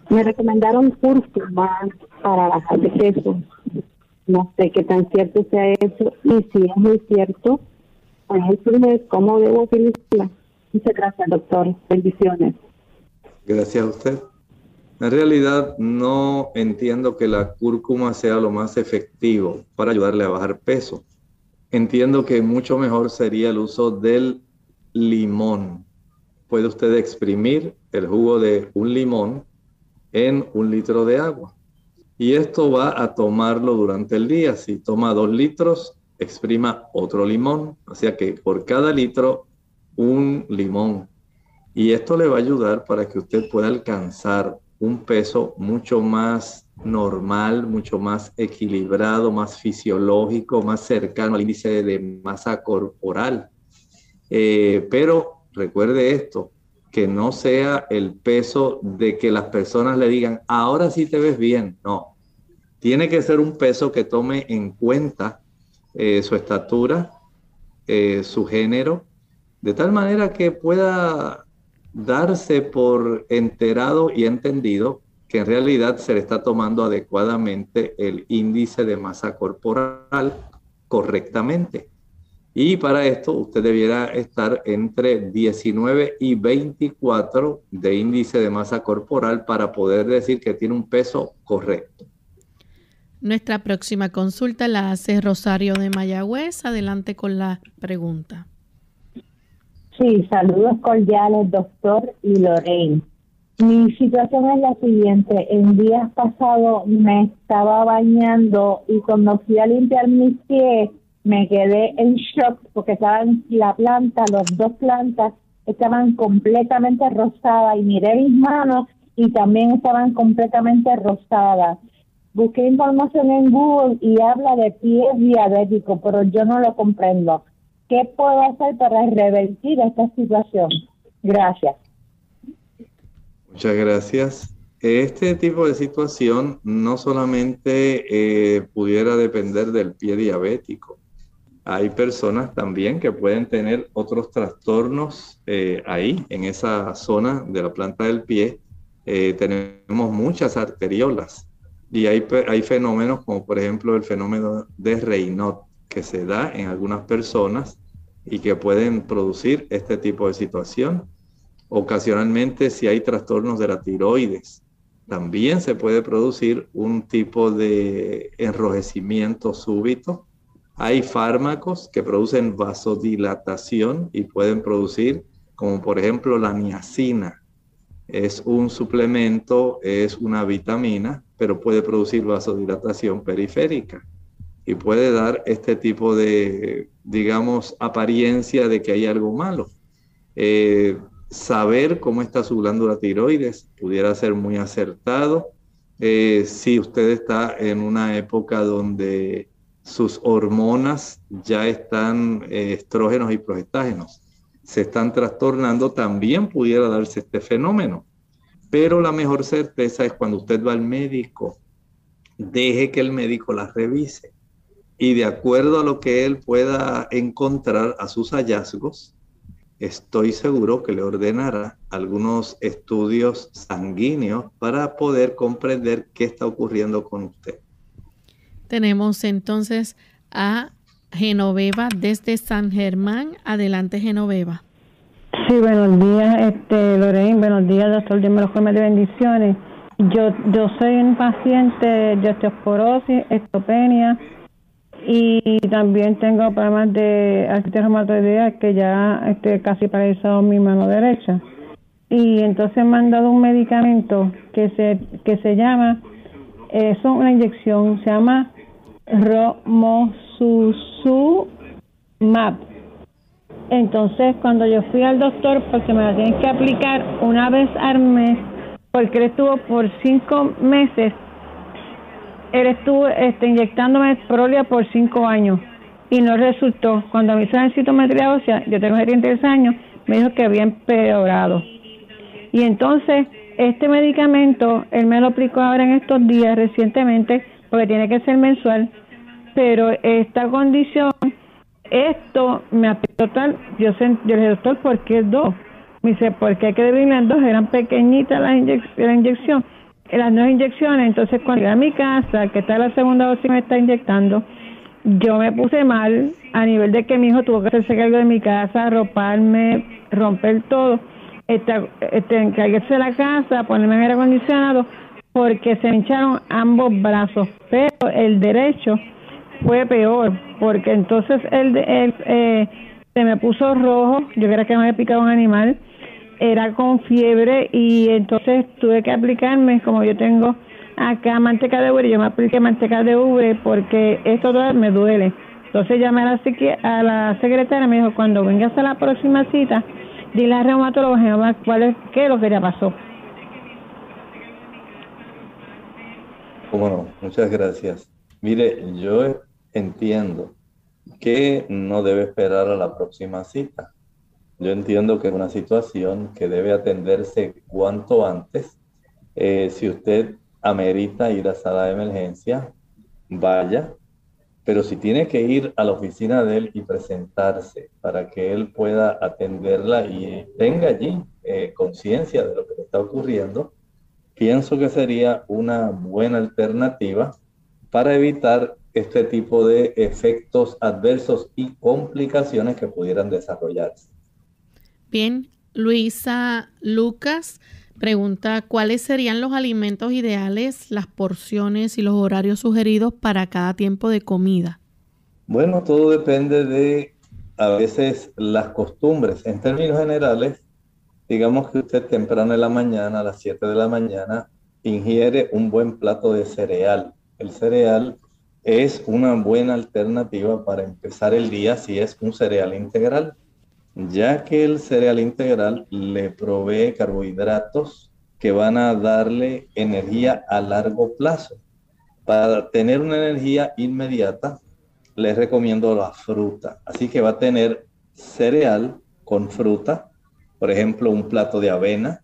O: me recomendaron cúrcuma para bajar de peso. No sé qué tan cierto sea eso. Y si es muy cierto, pues cómo debo utilizarla. Muchas gracias, doctor. Bendiciones.
B: Gracias a usted. En realidad no entiendo que la cúrcuma sea lo más efectivo para ayudarle a bajar peso. Entiendo que mucho mejor sería el uso del limón. Puede usted exprimir el jugo de un limón en un litro de agua. Y esto va a tomarlo durante el día. Si toma dos litros, exprima otro limón. O sea que por cada litro, un limón. Y esto le va a ayudar para que usted pueda alcanzar un peso mucho más normal, mucho más equilibrado, más fisiológico, más cercano al índice de masa corporal. Eh, pero recuerde esto, que no sea el peso de que las personas le digan, ahora sí te ves bien. No, tiene que ser un peso que tome en cuenta eh, su estatura, eh, su género, de tal manera que pueda darse por enterado y entendido que en realidad se le está tomando adecuadamente el índice de masa corporal correctamente. Y para esto usted debiera estar entre 19 y 24 de índice de masa corporal para poder decir que tiene un peso correcto.
A: Nuestra próxima consulta la hace Rosario de Mayagüez. Adelante con la pregunta.
H: Sí, saludos cordiales, doctor y Lorraine. Mi situación es la siguiente. En días pasados me estaba bañando y cuando fui a limpiar mis pies me quedé en shock porque estaban la planta, las dos plantas estaban completamente rosadas y miré mis manos y también estaban completamente rosadas. Busqué información en Google y habla de pies diabéticos, pero yo no lo comprendo. ¿Qué puedo hacer para revertir esta situación? Gracias.
B: Muchas gracias. Este tipo de situación no solamente eh, pudiera depender del pie diabético. Hay personas también que pueden tener otros trastornos eh, ahí, en esa zona de la planta del pie. Eh, tenemos muchas arteriolas y hay, hay fenómenos como por ejemplo el fenómeno de Raynaud que se da en algunas personas y que pueden producir este tipo de situación. Ocasionalmente, si hay trastornos de la tiroides, también se puede producir un tipo de enrojecimiento súbito. Hay fármacos que producen vasodilatación y pueden producir, como por ejemplo la niacina. Es un suplemento, es una vitamina, pero puede producir vasodilatación periférica y puede dar este tipo de, digamos, apariencia de que hay algo malo. Eh, saber cómo está su glándula tiroides pudiera ser muy acertado. Eh, si usted está en una época donde sus hormonas ya están eh, estrógenos y progestágenos, se están trastornando, también pudiera darse este fenómeno. Pero la mejor certeza es cuando usted va al médico, deje que el médico la revise y de acuerdo a lo que él pueda encontrar a sus hallazgos, estoy seguro que le ordenará algunos estudios sanguíneos para poder comprender qué está ocurriendo con usted.
A: Tenemos entonces a Genoveva desde San Germán. Adelante, Genoveva.
P: Sí, buenos días, este. Buenos días, doctor. Dios me de bendiciones. Yo, yo soy un paciente de osteoporosis, estopenia y también tengo problemas de artritis reumatoidea que ya estoy casi paralizado mi mano derecha. Y entonces me han dado un medicamento que se, que se llama, es una inyección, se llama Romosusumab. Entonces, cuando yo fui al doctor, porque me la tienen que aplicar una vez al mes, porque él estuvo por cinco meses él estuvo este, inyectándome prolia por cinco años y no resultó. Cuando me hizo citometría ósea, yo tengo 73 años, me dijo que había empeorado. Y entonces, este medicamento, él me lo aplicó ahora en estos días recientemente, porque tiene que ser mensual, pero esta condición, esto me aplicó tal, yo, yo le dije, doctor, ¿por qué dos? Me dice, porque hay que dividirme dos, eran pequeñitas la, la inyección las nuevas inyecciones, entonces cuando llegué a mi casa, que está la segunda dosis me está inyectando, yo me puse mal a nivel de que mi hijo tuvo que hacerse cargo de mi casa, arroparme, romper todo, este, este, la casa, ponerme en aire acondicionado, porque se me hincharon ambos brazos, pero el derecho fue peor, porque entonces el, el eh, se me puso rojo, yo creía que me había picado un animal, era con fiebre y entonces tuve que aplicarme, como yo tengo acá manteca de ubre, yo me apliqué manteca de ubre porque esto me duele. Entonces llamé a la, a la secretaria me dijo, cuando vengas a la próxima cita, dile al reumatólogo cuál es, qué es lo que ya pasó.
B: Bueno, muchas gracias. Mire, yo entiendo que no debe esperar a la próxima cita yo entiendo que es una situación que debe atenderse cuanto antes. Eh, si usted amerita ir a sala de emergencia, vaya, pero si tiene que ir a la oficina de él y presentarse para que él pueda atenderla y tenga allí eh, conciencia de lo que le está ocurriendo, pienso que sería una buena alternativa para evitar este tipo de efectos adversos y complicaciones que pudieran desarrollarse.
A: Bien, Luisa Lucas pregunta cuáles serían los alimentos ideales, las porciones y los horarios sugeridos para cada tiempo de comida.
B: Bueno, todo depende de a veces las costumbres. En términos generales, digamos que usted temprano en la mañana, a las 7 de la mañana, ingiere un buen plato de cereal. El cereal es una buena alternativa para empezar el día si es un cereal integral ya que el cereal integral le provee carbohidratos que van a darle energía a largo plazo. Para tener una energía inmediata, les recomiendo la fruta. Así que va a tener cereal con fruta, por ejemplo, un plato de avena,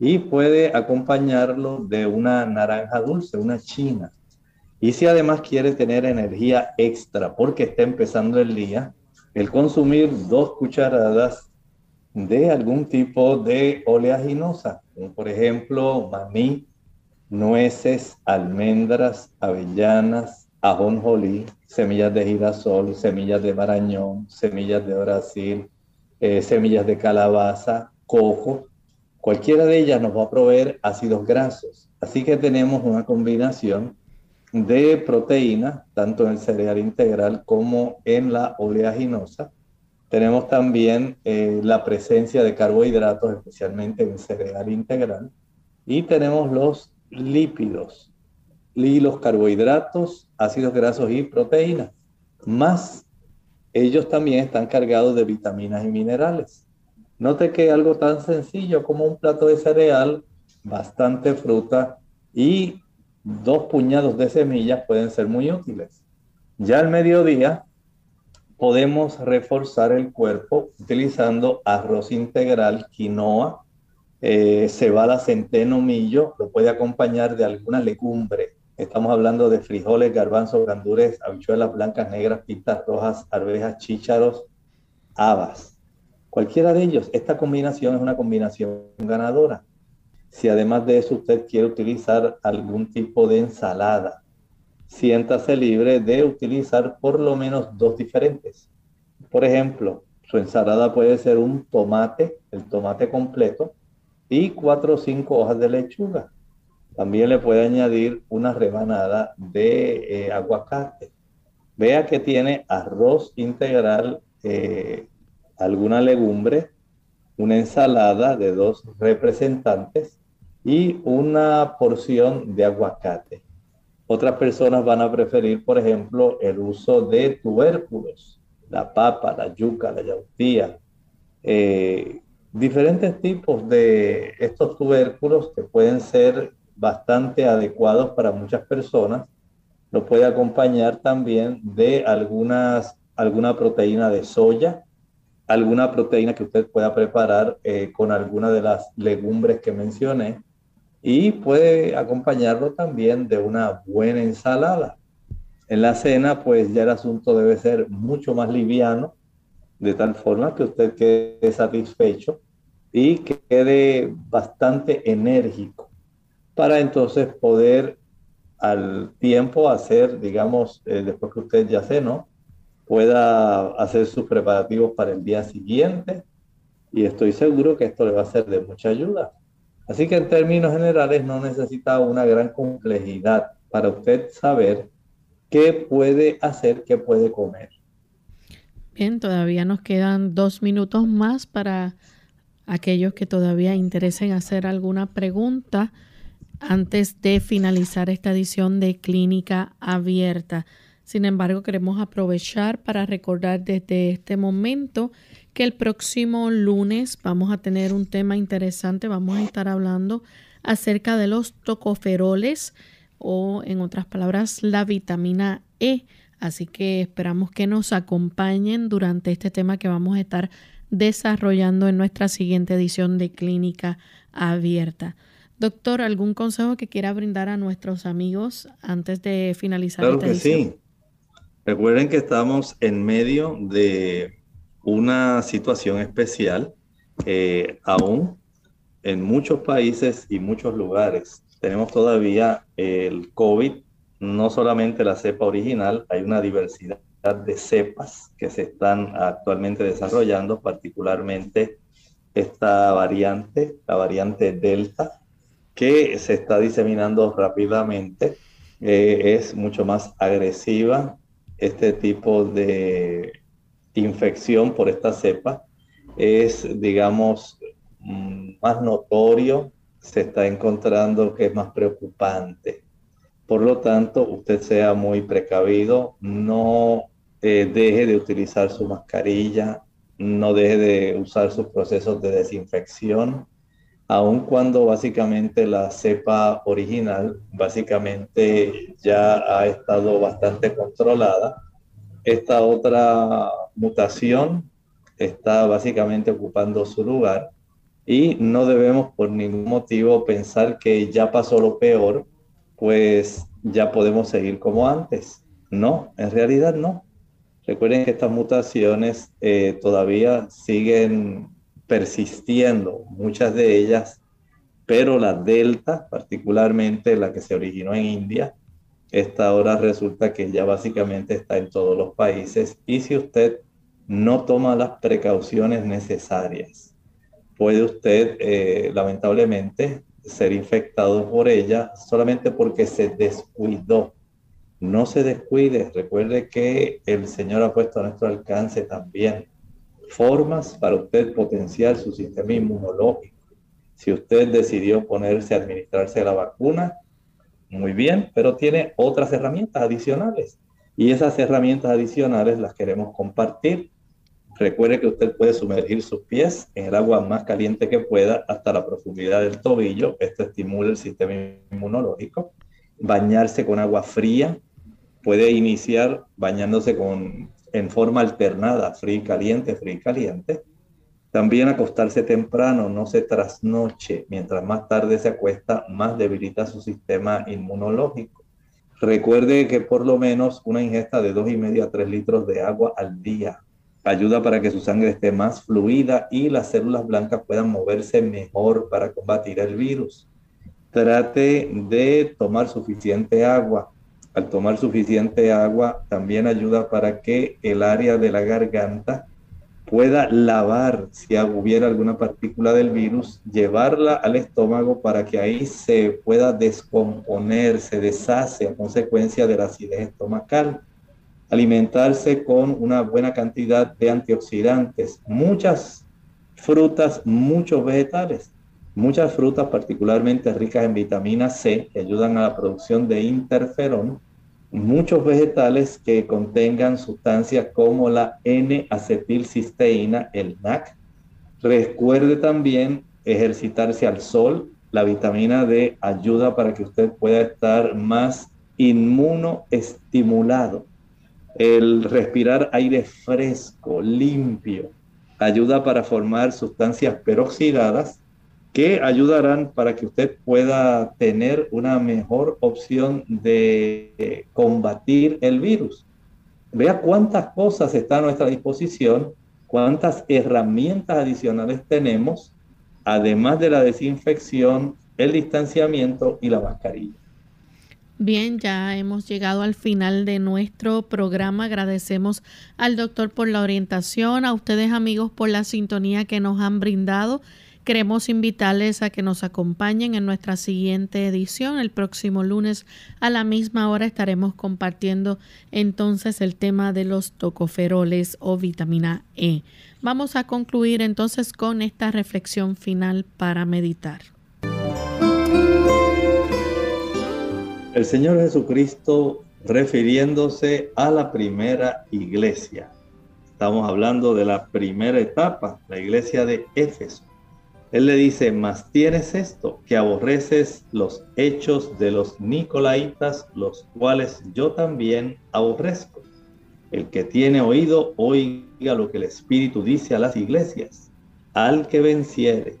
B: y puede acompañarlo de una naranja dulce, una china. Y si además quiere tener energía extra porque está empezando el día, el consumir dos cucharadas de algún tipo de oleaginosa, por ejemplo maní, nueces, almendras, avellanas, ajonjolí, semillas de girasol, semillas de marañón, semillas de brasil, eh, semillas de calabaza, coco. Cualquiera de ellas nos va a proveer ácidos grasos. Así que tenemos una combinación de proteína, tanto en el cereal integral como en la oleaginosa. Tenemos también eh, la presencia de carbohidratos, especialmente en el cereal integral. Y tenemos los lípidos, y los carbohidratos, ácidos grasos y proteínas. Más ellos también están cargados de vitaminas y minerales. Note que algo tan sencillo como un plato de cereal, bastante fruta y dos puñados de semillas pueden ser muy útiles. Ya al mediodía podemos reforzar el cuerpo utilizando arroz integral, quinoa, eh, cebada, centeno, millo, lo puede acompañar de alguna legumbre. Estamos hablando de frijoles, garbanzos, gandules, habichuelas blancas, negras, pintas rojas, arvejas, chícharos, habas. Cualquiera de ellos, esta combinación es una combinación ganadora. Si además de eso usted quiere utilizar algún tipo de ensalada, siéntase libre de utilizar por lo menos dos diferentes. Por ejemplo, su ensalada puede ser un tomate, el tomate completo, y cuatro o cinco hojas de lechuga. También le puede añadir una rebanada de eh, aguacate. Vea que tiene arroz integral, eh, alguna legumbre, una ensalada de dos representantes y una porción de aguacate. Otras personas van a preferir, por ejemplo, el uso de tubérculos, la papa, la yuca, la yautía, eh, diferentes tipos de estos tubérculos que pueden ser bastante adecuados para muchas personas. Lo puede acompañar también de algunas, alguna proteína de soya, alguna proteína que usted pueda preparar eh, con alguna de las legumbres que mencioné y puede acompañarlo también de una buena ensalada. En la cena, pues ya el asunto debe ser mucho más liviano, de tal forma que usted quede satisfecho y que quede bastante enérgico para entonces poder al tiempo hacer, digamos, eh, después que usted ya cenó, pueda hacer sus preparativos para el día siguiente y estoy seguro que esto le va a ser de mucha ayuda. Así que en términos generales no necesita una gran complejidad para usted saber qué puede hacer, qué puede comer.
A: Bien, todavía nos quedan dos minutos más para aquellos que todavía interesen hacer alguna pregunta antes de finalizar esta edición de Clínica Abierta. Sin embargo, queremos aprovechar para recordar desde este momento que el próximo lunes vamos a tener un tema interesante. Vamos a estar hablando acerca de los tocoferoles o en otras palabras la vitamina E. Así que esperamos que nos acompañen durante este tema que vamos a estar desarrollando en nuestra siguiente edición de Clínica Abierta. Doctor, ¿algún consejo que quiera brindar a nuestros amigos antes de finalizar
B: claro que Sí. Recuerden que estamos en medio de una situación especial, eh, aún en muchos países y muchos lugares. Tenemos todavía el COVID, no solamente la cepa original, hay una diversidad de cepas que se están actualmente desarrollando, particularmente esta variante, la variante Delta, que se está diseminando rápidamente, eh, es mucho más agresiva. Este tipo de infección por esta cepa es, digamos, mm, más notorio, se está encontrando que es más preocupante. Por lo tanto, usted sea muy precavido, no eh, deje de utilizar su mascarilla, no deje de usar sus procesos de desinfección, aun cuando básicamente la cepa original básicamente ya ha estado bastante controlada. Esta otra mutación está básicamente ocupando su lugar y no debemos por ningún motivo pensar que ya pasó lo peor, pues ya podemos seguir como antes. No, en realidad no. Recuerden que estas mutaciones eh, todavía siguen persistiendo, muchas de ellas, pero la delta, particularmente la que se originó en India, esta ahora resulta que ya básicamente está en todos los países. Y si usted no toma las precauciones necesarias, puede usted eh, lamentablemente ser infectado por ella solamente porque se descuidó. No se descuide, recuerde que el Señor ha puesto a nuestro alcance también formas para usted potenciar su sistema inmunológico. Si usted decidió ponerse a administrarse la vacuna, muy bien, pero tiene otras herramientas adicionales. Y esas herramientas adicionales las queremos compartir Recuerde que usted puede sumergir sus pies en el agua más caliente que pueda hasta la profundidad del tobillo. Esto estimula el sistema inmunológico. Bañarse con agua fría. Puede iniciar bañándose con en forma alternada, frío y caliente, frío y caliente. También acostarse temprano, no se trasnoche. Mientras más tarde se acuesta, más debilita su sistema inmunológico. Recuerde que por lo menos una ingesta de dos y medio a 3 litros de agua al día ayuda para que su sangre esté más fluida y las células blancas puedan moverse mejor para combatir el virus. Trate de tomar suficiente agua. Al tomar suficiente agua también ayuda para que el área de la garganta pueda lavar si hubiera alguna partícula del virus, llevarla al estómago para que ahí se pueda descomponer, se deshace a consecuencia de la acidez estomacal. Alimentarse con una buena cantidad de antioxidantes, muchas frutas, muchos vegetales, muchas frutas particularmente ricas en vitamina C que ayudan a la producción de interferón muchos vegetales que contengan sustancias como la N-acetilcisteína, el NAC. Recuerde también ejercitarse al sol. La vitamina D ayuda para que usted pueda estar más inmunoestimulado. El respirar aire fresco, limpio, ayuda para formar sustancias peroxidadas que ayudarán para que usted pueda tener una mejor opción de combatir el virus. Vea cuántas cosas están a nuestra disposición, cuántas herramientas adicionales tenemos, además de la desinfección, el distanciamiento y la mascarilla.
A: Bien, ya hemos llegado al final de nuestro programa. Agradecemos al doctor por la orientación, a ustedes amigos por la sintonía que nos han brindado. Queremos invitarles a que nos acompañen en nuestra siguiente edición. El próximo lunes a la misma hora estaremos compartiendo entonces el tema de los tocoferoles o vitamina E. Vamos a concluir entonces con esta reflexión final para meditar.
B: El Señor Jesucristo refiriéndose a la primera iglesia. Estamos hablando de la primera etapa, la iglesia de Éfeso. Él le dice, mas tienes esto, que aborreces los hechos de los Nicolaitas, los cuales yo también aborrezco. El que tiene oído, oiga lo que el Espíritu dice a las iglesias. Al que venciere,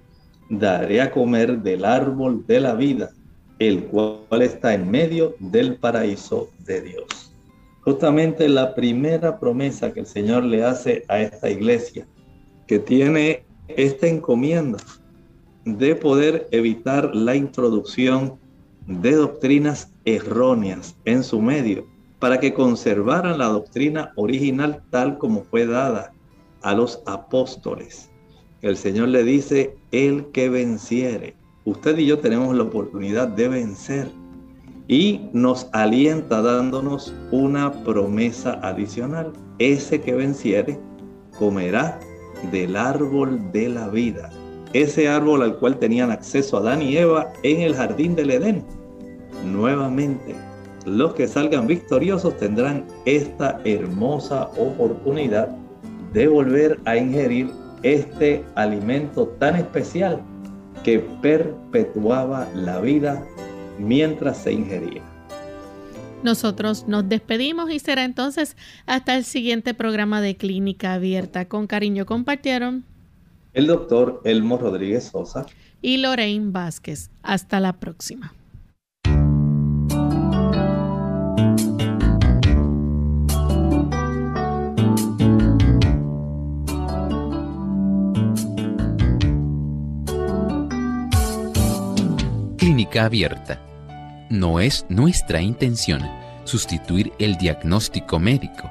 B: daré a comer del árbol de la vida, el cual está en medio del paraíso de Dios. Justamente la primera promesa que el Señor le hace a esta iglesia, que tiene esta encomienda de poder evitar la introducción de doctrinas erróneas en su medio, para que conservaran la doctrina original tal como fue dada a los apóstoles. El Señor le dice, el que venciere. Usted y yo tenemos la oportunidad de vencer y nos alienta dándonos una promesa adicional. Ese que venciere comerá del árbol de la vida ese árbol al cual tenían acceso Adán y Eva en el jardín del Edén. Nuevamente, los que salgan victoriosos tendrán esta hermosa oportunidad de volver a ingerir este alimento tan especial que perpetuaba la vida mientras se ingería.
A: Nosotros nos despedimos y será entonces hasta el siguiente programa de Clínica Abierta. Con cariño compartieron
B: el doctor Elmo Rodríguez Sosa
A: y Lorraine Vázquez. Hasta la próxima.
K: Clínica abierta. No es nuestra intención sustituir el diagnóstico médico.